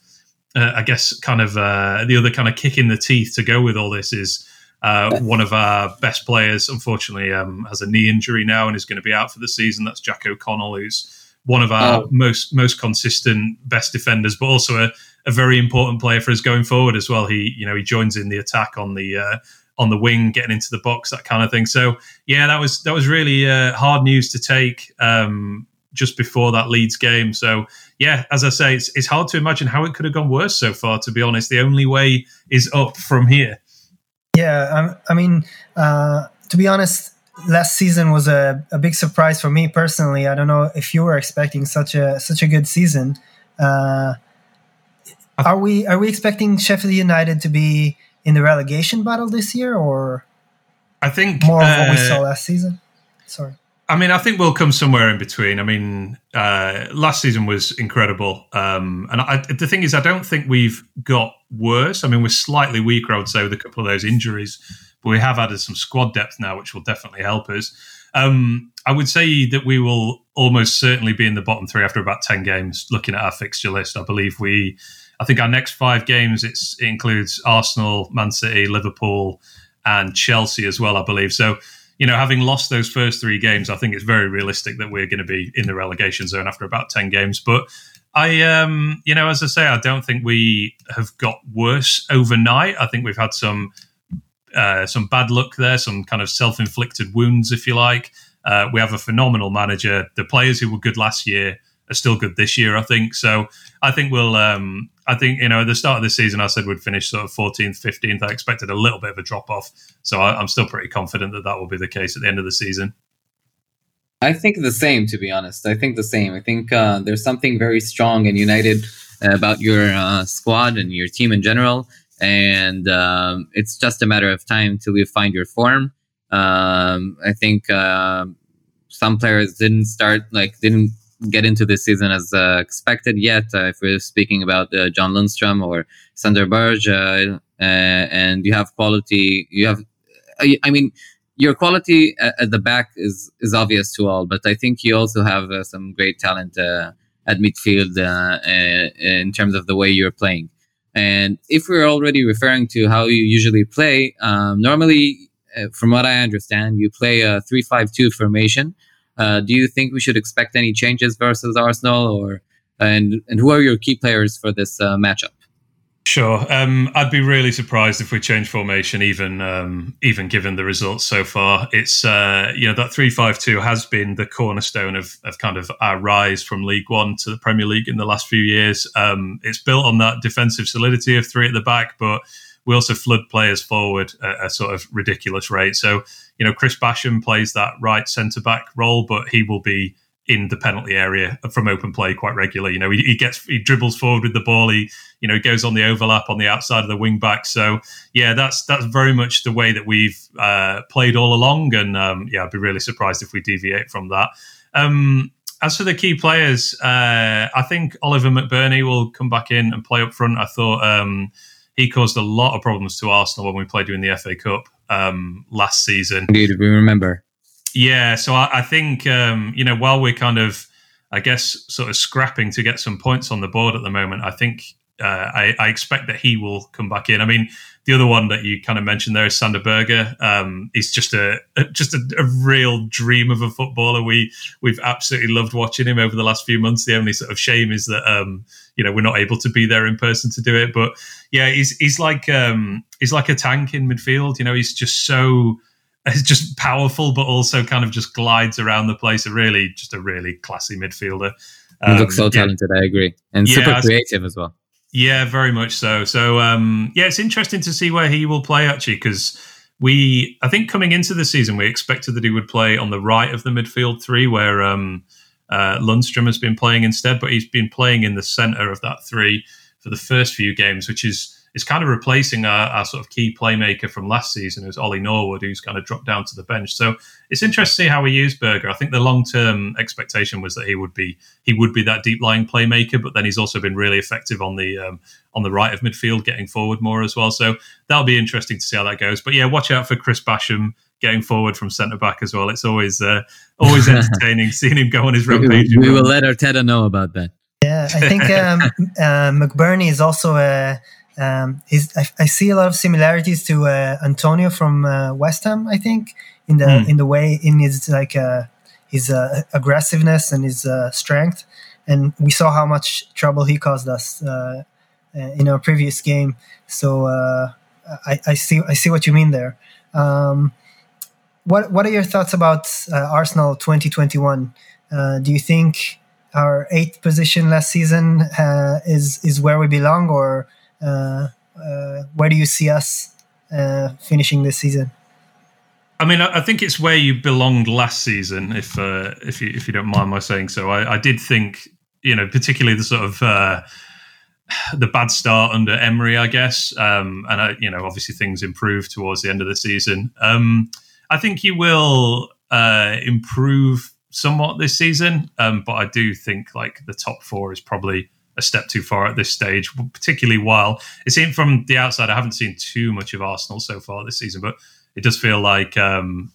uh, I guess, kind of uh, the other kind of kick in the teeth to go with all this is uh, one of our best players, unfortunately, um, has a knee injury now and is going to be out for the season. That's Jack O'Connell, who's one of our oh. most most consistent, best defenders, but also a, a, very important player for us going forward as well. He, you know, he joins in the attack on the uh, on the wing, getting into the box, that kind of thing. So, yeah, that was that was really uh, hard news to take um, just before that Leeds game. So, yeah, as I say, it's, it's hard to imagine how it could have gone worse so far. To be honest, the only way is up from here. Yeah, um, I mean, uh, to be honest, last season was a, a big surprise for me personally. I don't know if you were expecting such a such a good season. Uh, are we are we expecting Sheffield United to be in the relegation battle this year, or I think more of what we uh, saw last season? Sorry. I mean, I think we'll come somewhere in between. I mean, uh, last season was incredible, um, and I, the thing is, I don't think we've got worse. I mean, we're slightly weaker, I would say, with a couple of those injuries, but we have added some squad depth now, which will definitely help us. Um, I would say that we will almost certainly be in the bottom three after about ten games. Looking at our fixture list, I believe we, I think our next five games it includes Arsenal, Man City, Liverpool, and Chelsea as well. I believe so you know, having lost those first three games, I think it's very realistic that we're going to be in the relegation zone after about 10 games. But I, um, you know, as I say, I don't think we have got worse overnight. I think we've had some, uh, some bad luck there, some kind of self inflicted wounds, if you like. Uh, we have a phenomenal manager. The players who were good last year are still good this year, I think. So I think we'll, um, I think, you know, at the start of the season, I said we'd finish sort of 14th, 15th. I expected a little bit of a drop off. So I, am still pretty confident that that will be the case at the end of the season. I think the same, to be honest. I think the same. I think uh, there's something very strong and united about your uh, squad and your team in general. And um, it's just a matter of time till you find your form. Um, I think uh, some players didn't start, like, didn't get into this season as uh, expected yet. Uh, if we're speaking about uh, John Lundstrom or Sander Berge, uh, uh, and you have quality, you have, I mean, your quality at, the back is is obvious to all, but I think you also have uh, some great talent at midfield in terms of the way you're playing. And if we're already referring to how you usually play, um, normally, from what I understand, you play a three-five-two formation uh, do you think we should expect any changes versus Arsenal, or and and who are your key players for this uh, matchup? Sure, um, I'd be really surprised if we change formation, even um, even given the results so far. It's uh, you know that three five two has been the cornerstone of of kind of our rise from League One to the Premier League in the last few years. Um, it's built on that defensive solidity of three at the back, but we also flood players forward at a sort of ridiculous rate. So, you know, Chris Basham plays that right centre back role, but he will be in the penalty area from open play quite regularly. You know, he, he, gets he dribbles forward with the ball. He you know goes on the overlap on the outside of the wing back. So yeah, that's that's very much the way that we've uh, played all along. And um, yeah, I'd be really surprised if we deviate from that. Um, as for the key players, uh, I think Oliver McBurney will come back in and play up front. I thought. Um, he caused a lot of problems to Arsenal when we played you in the FA Cup um, last season. Indeed, we remember. Yeah, so I, I think um, you know while we're kind of, I guess, sort of scrapping to get some points on the board at the moment, I think uh, I, I, expect that he will come back in. I mean, the other one that you kind of mentioned there is Sander Berge. Um, he's just a just a, a, real dream of a footballer. We we've absolutely loved watching him over the last few months. The only sort of shame is that um, you know we're not able to be there in person to do it. But yeah, he's he's like um, he's like a tank in midfield. You know, he's just so he's just powerful, but also kind of just glides around the place. A really just a really classy midfielder. he looks so um, talented. Yeah. I agree, and yeah, super creative as well. Yeah, very much so. So um, yeah, it's interesting to see where he will play actually because we I think coming into the season we expected that he would play on the right of the midfield three where um, uh, Lundstram has been playing instead, but he's been playing in the centre of that three for the first few games, which is is kind of replacing our, our sort of key playmaker from last season, who's Ollie Norwood, who's kind of dropped down to the bench. So it's interesting to see how we use Berger. I think the long term expectation was that he would be he would be that deep lying playmaker, but then he's also been really effective on the um, on the right of midfield, getting forward more as well. So that'll be interesting to see how that goes. But yeah, watch out for Chris Basham getting forward from centre back as well. It's always uh, always entertaining seeing him go on his rampage. We, we will let Arteta know about that. Yeah, I think um, uh, McBurnie is also a. Um, he's, I, I, see a lot of similarities to uh, Antonio from uh, West Ham. I think in the mm. in the way in his like uh, his uh, aggressiveness and his uh, strength, and we saw how much trouble he caused us uh, in our previous game. So I, I, see I see what you mean there. Um, what what are your thoughts about Arsenal 2021? do you think our eighth position last season is is where we belong, or where do you see us uh, finishing this season? I mean, I think it's where you belonged last season, if uh, if you if you don't mind my saying so. I, I did think, you know, particularly the sort of uh, the bad start under Emery, I guess, um, and I, you know, obviously things improved towards the end of the season. Um, I think you will uh, improve somewhat this season, um, but I do think like the top four is probably a step too far at this stage, particularly while it seemed from the outside, I haven't seen too much of Arsenal so far this season, but it does feel like um,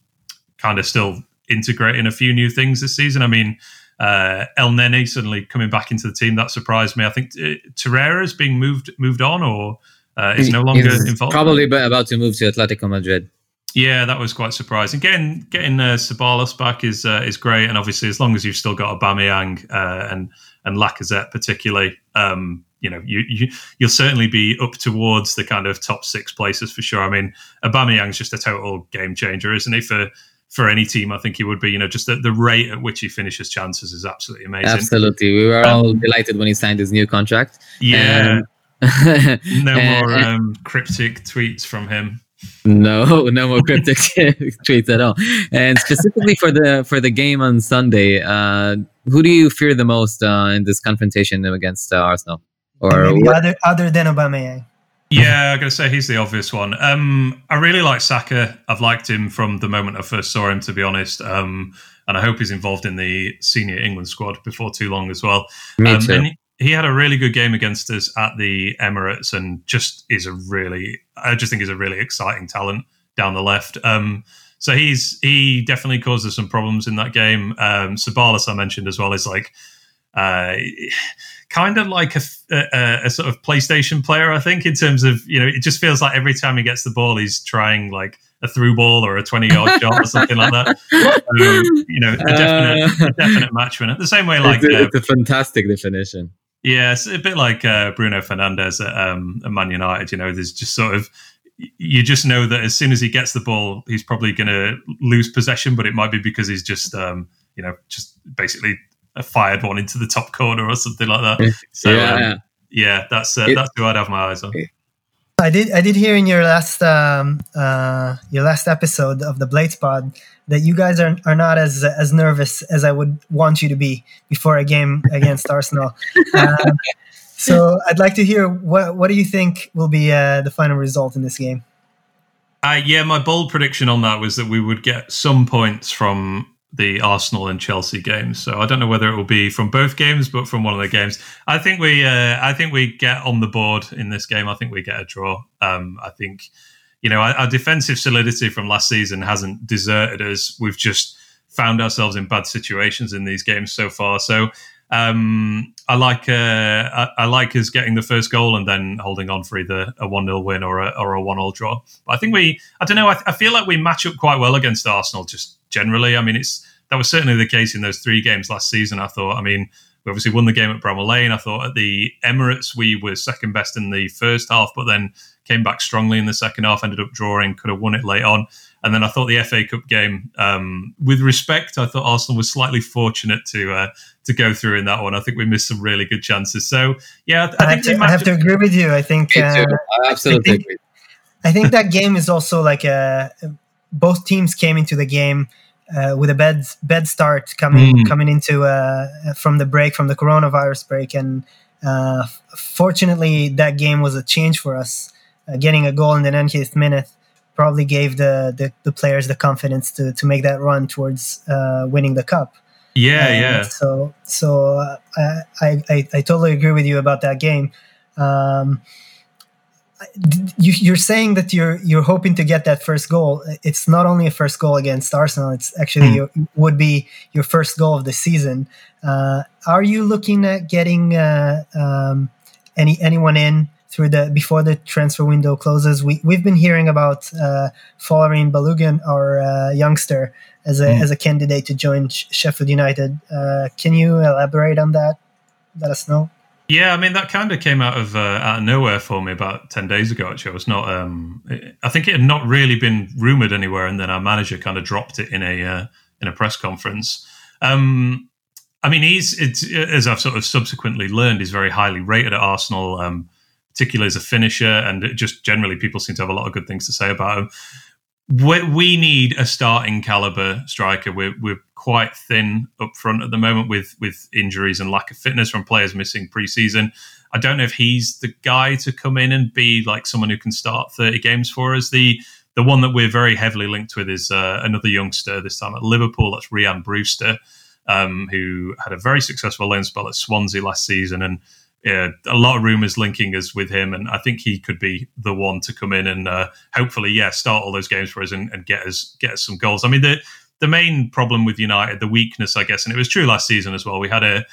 kind of still integrating a few new things this season. I mean, uh, Elneny suddenly coming back into the team that surprised me. I think uh, Torreira is being moved moved on or uh, is no longer He's involved. Probably about to move to Atletico Madrid. Yeah, that was quite surprising. Getting getting uh, Ceballos back is uh, is great, and obviously as long as you've still got Aubameyang uh, and and Lacazette particularly, um, you know, you, you you'll certainly be up towards the kind of top six places for sure. I mean, Aubameyang's just a total game changer, isn't he? For for any team, I think he would be. You know, just the, the rate at which he finishes chances is absolutely amazing. Absolutely, we were um, all delighted when he signed his new contract. Yeah, no more um, cryptic tweets from him. No, no more cryptic tweets at all. And specifically for the for the game on Sunday, uh, who do you fear the most uh, in this confrontation against uh, Arsenal? Or maybe other other than Aubameyang? Yeah, I'm going to say he's the obvious one. Um, I really like Saka. I've liked him from the moment I first saw him, to be honest. Um, and I hope he's involved in the senior England squad before too long as well. Me um, too he had a really good game against us at the Emirates and just is a really, I just think he's a really exciting talent down the left. Um, so he's he definitely causes some problems in that game. Um, Ceballos, I mentioned as well, is like uh, kind of like a, a, a, sort of PlayStation player, I think, in terms of you know, it just feels like every time he gets the ball, he's trying like a through ball or a twenty yard shot or something like that. Um, you know, a definite, uh, a definite match winner. The same way, like it's a, uh, it's a fantastic definition. Yeah, a bit like uh, Bruno Fernandez at, um, at Man United. You know, there's just sort of you just know that as soon as he gets the ball, he's probably going to lose possession, but it might be because he's just um, you know just basically fired one into the top corner or something like that. So yeah, um, yeah that's uh, it, that's who I'd have my eyes on. I did I did hear in your last um, uh, your last episode of the Blades Pod that you guys are, are not as as nervous as I would want you to be before a game against Arsenal. Um, so I'd like to hear what what do you think will be uh, the final result in this game? Uh, yeah, my bold prediction on that was that we would get some points from the Arsenal and Chelsea games. So I don't know whether it will be from both games, but from one of the games. I think we, uh, I think we get on the board in this game. I think we get a draw. Um, I think you know, our, our, defensive solidity from last season hasn't deserted us. We've just found ourselves in bad situations in these games so far. So um, I like uh, I, I, like us getting the first goal and then holding on for either a one 0 win or a or a one 0 draw. But I think we I don't know I, I feel like we match up quite well against Arsenal just generally. I mean, it's that was certainly the case in those three games last season. I thought. I mean, we obviously won the game at Bramall Lane. I thought at the Emirates we were second best in the first half, but then came back strongly in the second half, ended up drawing, could have won it late on. And then I thought the FA Cup game, um, with respect, I thought Arsenal was slightly fortunate to uh, to go through in that one. I think we missed some really good chances. So yeah, I, I, have, to, I have, to, agree with you. I think uh, absolutely. I think, I think that game is also like a both teams came into the game uh, with a bad bad start coming mm. coming into uh, from the break from the coronavirus break, and uh, fortunately that game was a change for us. Uh, getting a goal in the 90th minute probably gave the, the, the players the confidence to to make that run towards uh, winning the cup. Yeah, and yeah. So so uh, I, I I totally agree with you about that game. Um, you, are saying that you're you're hoping to get that first goal. It's not only a first goal against Arsenal; it's actually mm. your, would be your first goal of the season. Uh, are you looking at getting uh, um, any anyone in through the before the transfer window closes? We we've been hearing about uh, Folarin Balogun, our uh, youngster, as a mm. as a candidate to join Sheffield United. Uh, can you elaborate on that? Let us know. Yeah, I mean that kind of came out of uh, out of nowhere for me about ten days ago. Actually, I was not. Um, I think it had not really been rumored anywhere, and then our manager kind of dropped it in a uh, in a press conference. Um, I mean, he's it's as I've sort of subsequently learned, he's very highly rated at Arsenal, um, particularly as a finisher, and just generally people seem to have a lot of good things to say about him we need a starting caliber striker. We're, we're quite thin up front at the moment with with injuries and lack of fitness from players missing preseason. I don't know if he's the guy to come in and be like someone who can start 30 games for us. The the one that we're very heavily linked with is uh, another youngster this time at Liverpool. That's Rhian Brewster, um, who had a very successful loan spell at Swansea last season and yeah, a lot of rumors linking us with him, and I think he could be the one to come in and uh, hopefully, yeah, start all those games for us and, and, get us get us some goals. I mean, the the main problem with United, the weakness, I guess, and it was true last season as well. We had a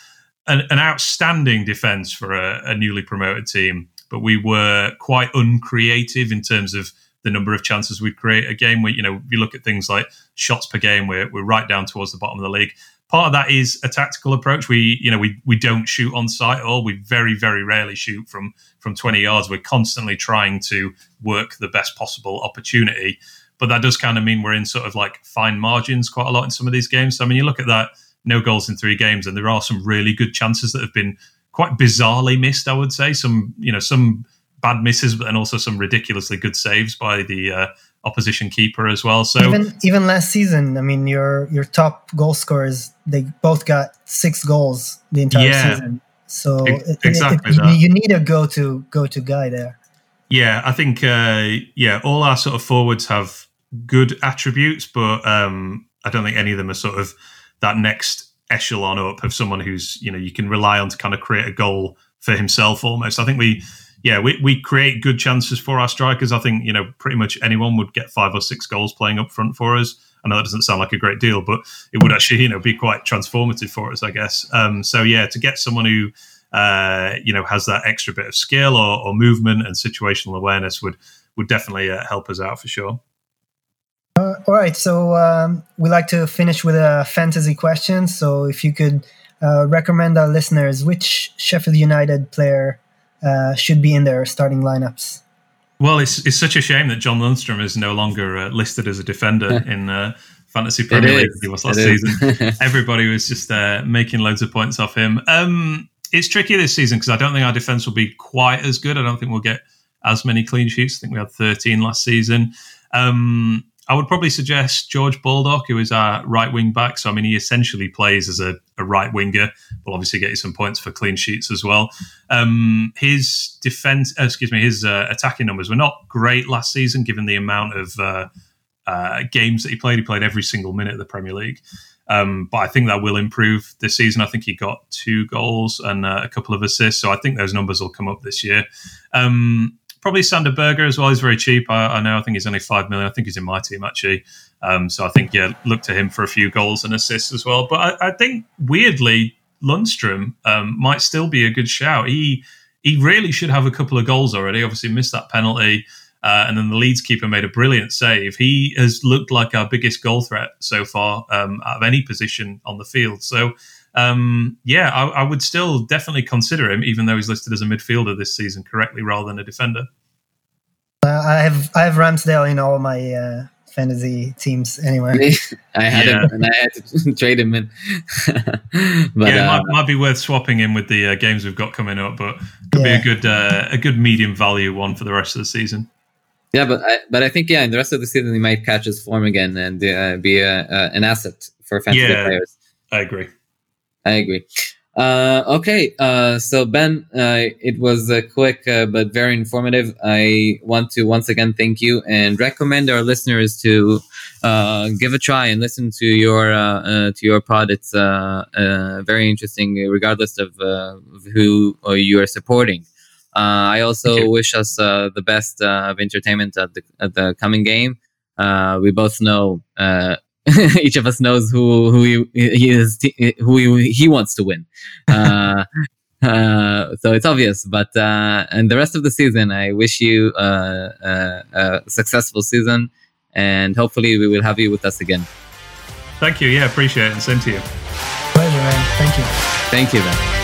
an, an outstanding defense for a, a, newly promoted team, but we were quite uncreative in terms of the number of chances we'd create a game. We, you know, you look at things like shots per game, we're we're right down towards the bottom of the league part of that is a tactical approach. We, you know, we we don't shoot on sight at all. We very very rarely shoot from from 20 yards. We're constantly trying to work the best possible opportunity. But that does kind of mean we're in sort of like fine margins quite a lot in some of these games. So I mean, you look at that, no goals in three games, and there are some really good chances that have been quite bizarrely missed. I would say some, you know, some bad misses, but then also some ridiculously good saves by the uh, opposition keeper as well. So even even last season, I mean, your your top goal scorers they both got six goals the entire yeah, season. So exactly it, it, you, need a go to go to guy there. Yeah, I think uh, yeah, all our sort of forwards have good attributes, but um, I don't think any of them are sort of that next echelon up of someone who's you know you can rely on to kind of create a goal for himself almost. I think we yeah, we, we create good chances for our strikers. I think, you know, pretty much anyone would get five or six goals playing up front for us. I know that doesn't sound like a great deal, but it would actually, you know, be quite transformative for us, I guess. Um, so yeah, to get someone who, uh, you know, has that extra bit of skill or, or movement and situational awareness would would definitely uh, help us out for sure. Uh, all right, so um, we like to finish with a fantasy question. So if you could uh, recommend our listeners which Sheffield United player uh, should be in their starting lineups. Well, it's it's such a shame that John Lundstrom is no longer uh, listed as a defender in uh, fantasy Premier League. He was last season. Everybody was just uh, making loads of points off him. Um, it's tricky this season because I don't think our defense will be quite as good. I don't think we'll get as many clean sheets. I think we had 13 last season. Um, I would probably suggest George Baldock, who is our right wing back. So, I mean, he essentially plays as a, a right winger. Will obviously get you some points for clean sheets as well. Um, his defense, uh, excuse me, his uh, attacking numbers were not great last season, given the amount of uh, uh, games that he played. He played every single minute of the Premier League. Um, but I think that will improve this season. I think he got two goals and uh, a couple of assists. So I think those numbers will come up this year. Um, probably Sander Berge as well. He's very cheap. I, I, know. I think he's only five million. I think he's in my team actually. Um, so I think yeah, look to him for a few goals and assists as well. But I, I think weirdly, Lundstrom um, might still be a good shout. He he really should have a couple of goals already. Obviously missed that penalty. Uh, and then the Leeds keeper made a brilliant save. He has looked like our biggest goal threat so far um, out of any position on the field. So, um, yeah, I, I, would still definitely consider him, even though he's listed as a midfielder this season correctly rather than a defender. Uh, I have I have Ramsdale in all my uh, fantasy teams anyway. I had yeah. him and I had to trade him in. but, yeah, it might, uh, might, be worth swapping him with the uh, games we've got coming up, but could yeah. be a good uh, a good medium value one for the rest of the season. Yeah, but I, but I think yeah, in the rest of the season he might catch his form again and uh, be a, uh, an asset for fantasy Yeah. players. I agree. I agree. Uh, okay, uh, so Ben, uh, it was uh, quick uh, but very informative. I want to once again thank you and recommend our listeners to uh, give a try and listen to your uh, to your pod. It's uh, uh, very interesting, regardless of, uh, of who you are supporting. Uh, I also wish us uh, the best uh, of entertainment at the at the coming game. Uh, we both know. Each of us knows who who he, he is who he, he wants to win. Uh, uh, so it's obvious, but uh, and the rest of the season, I wish you uh, uh, a successful season, and hopefully we will have you with us again. Thank you. Yeah, appreciate it and send to you. Pleasure, man. Thank you. Thank you, Ben.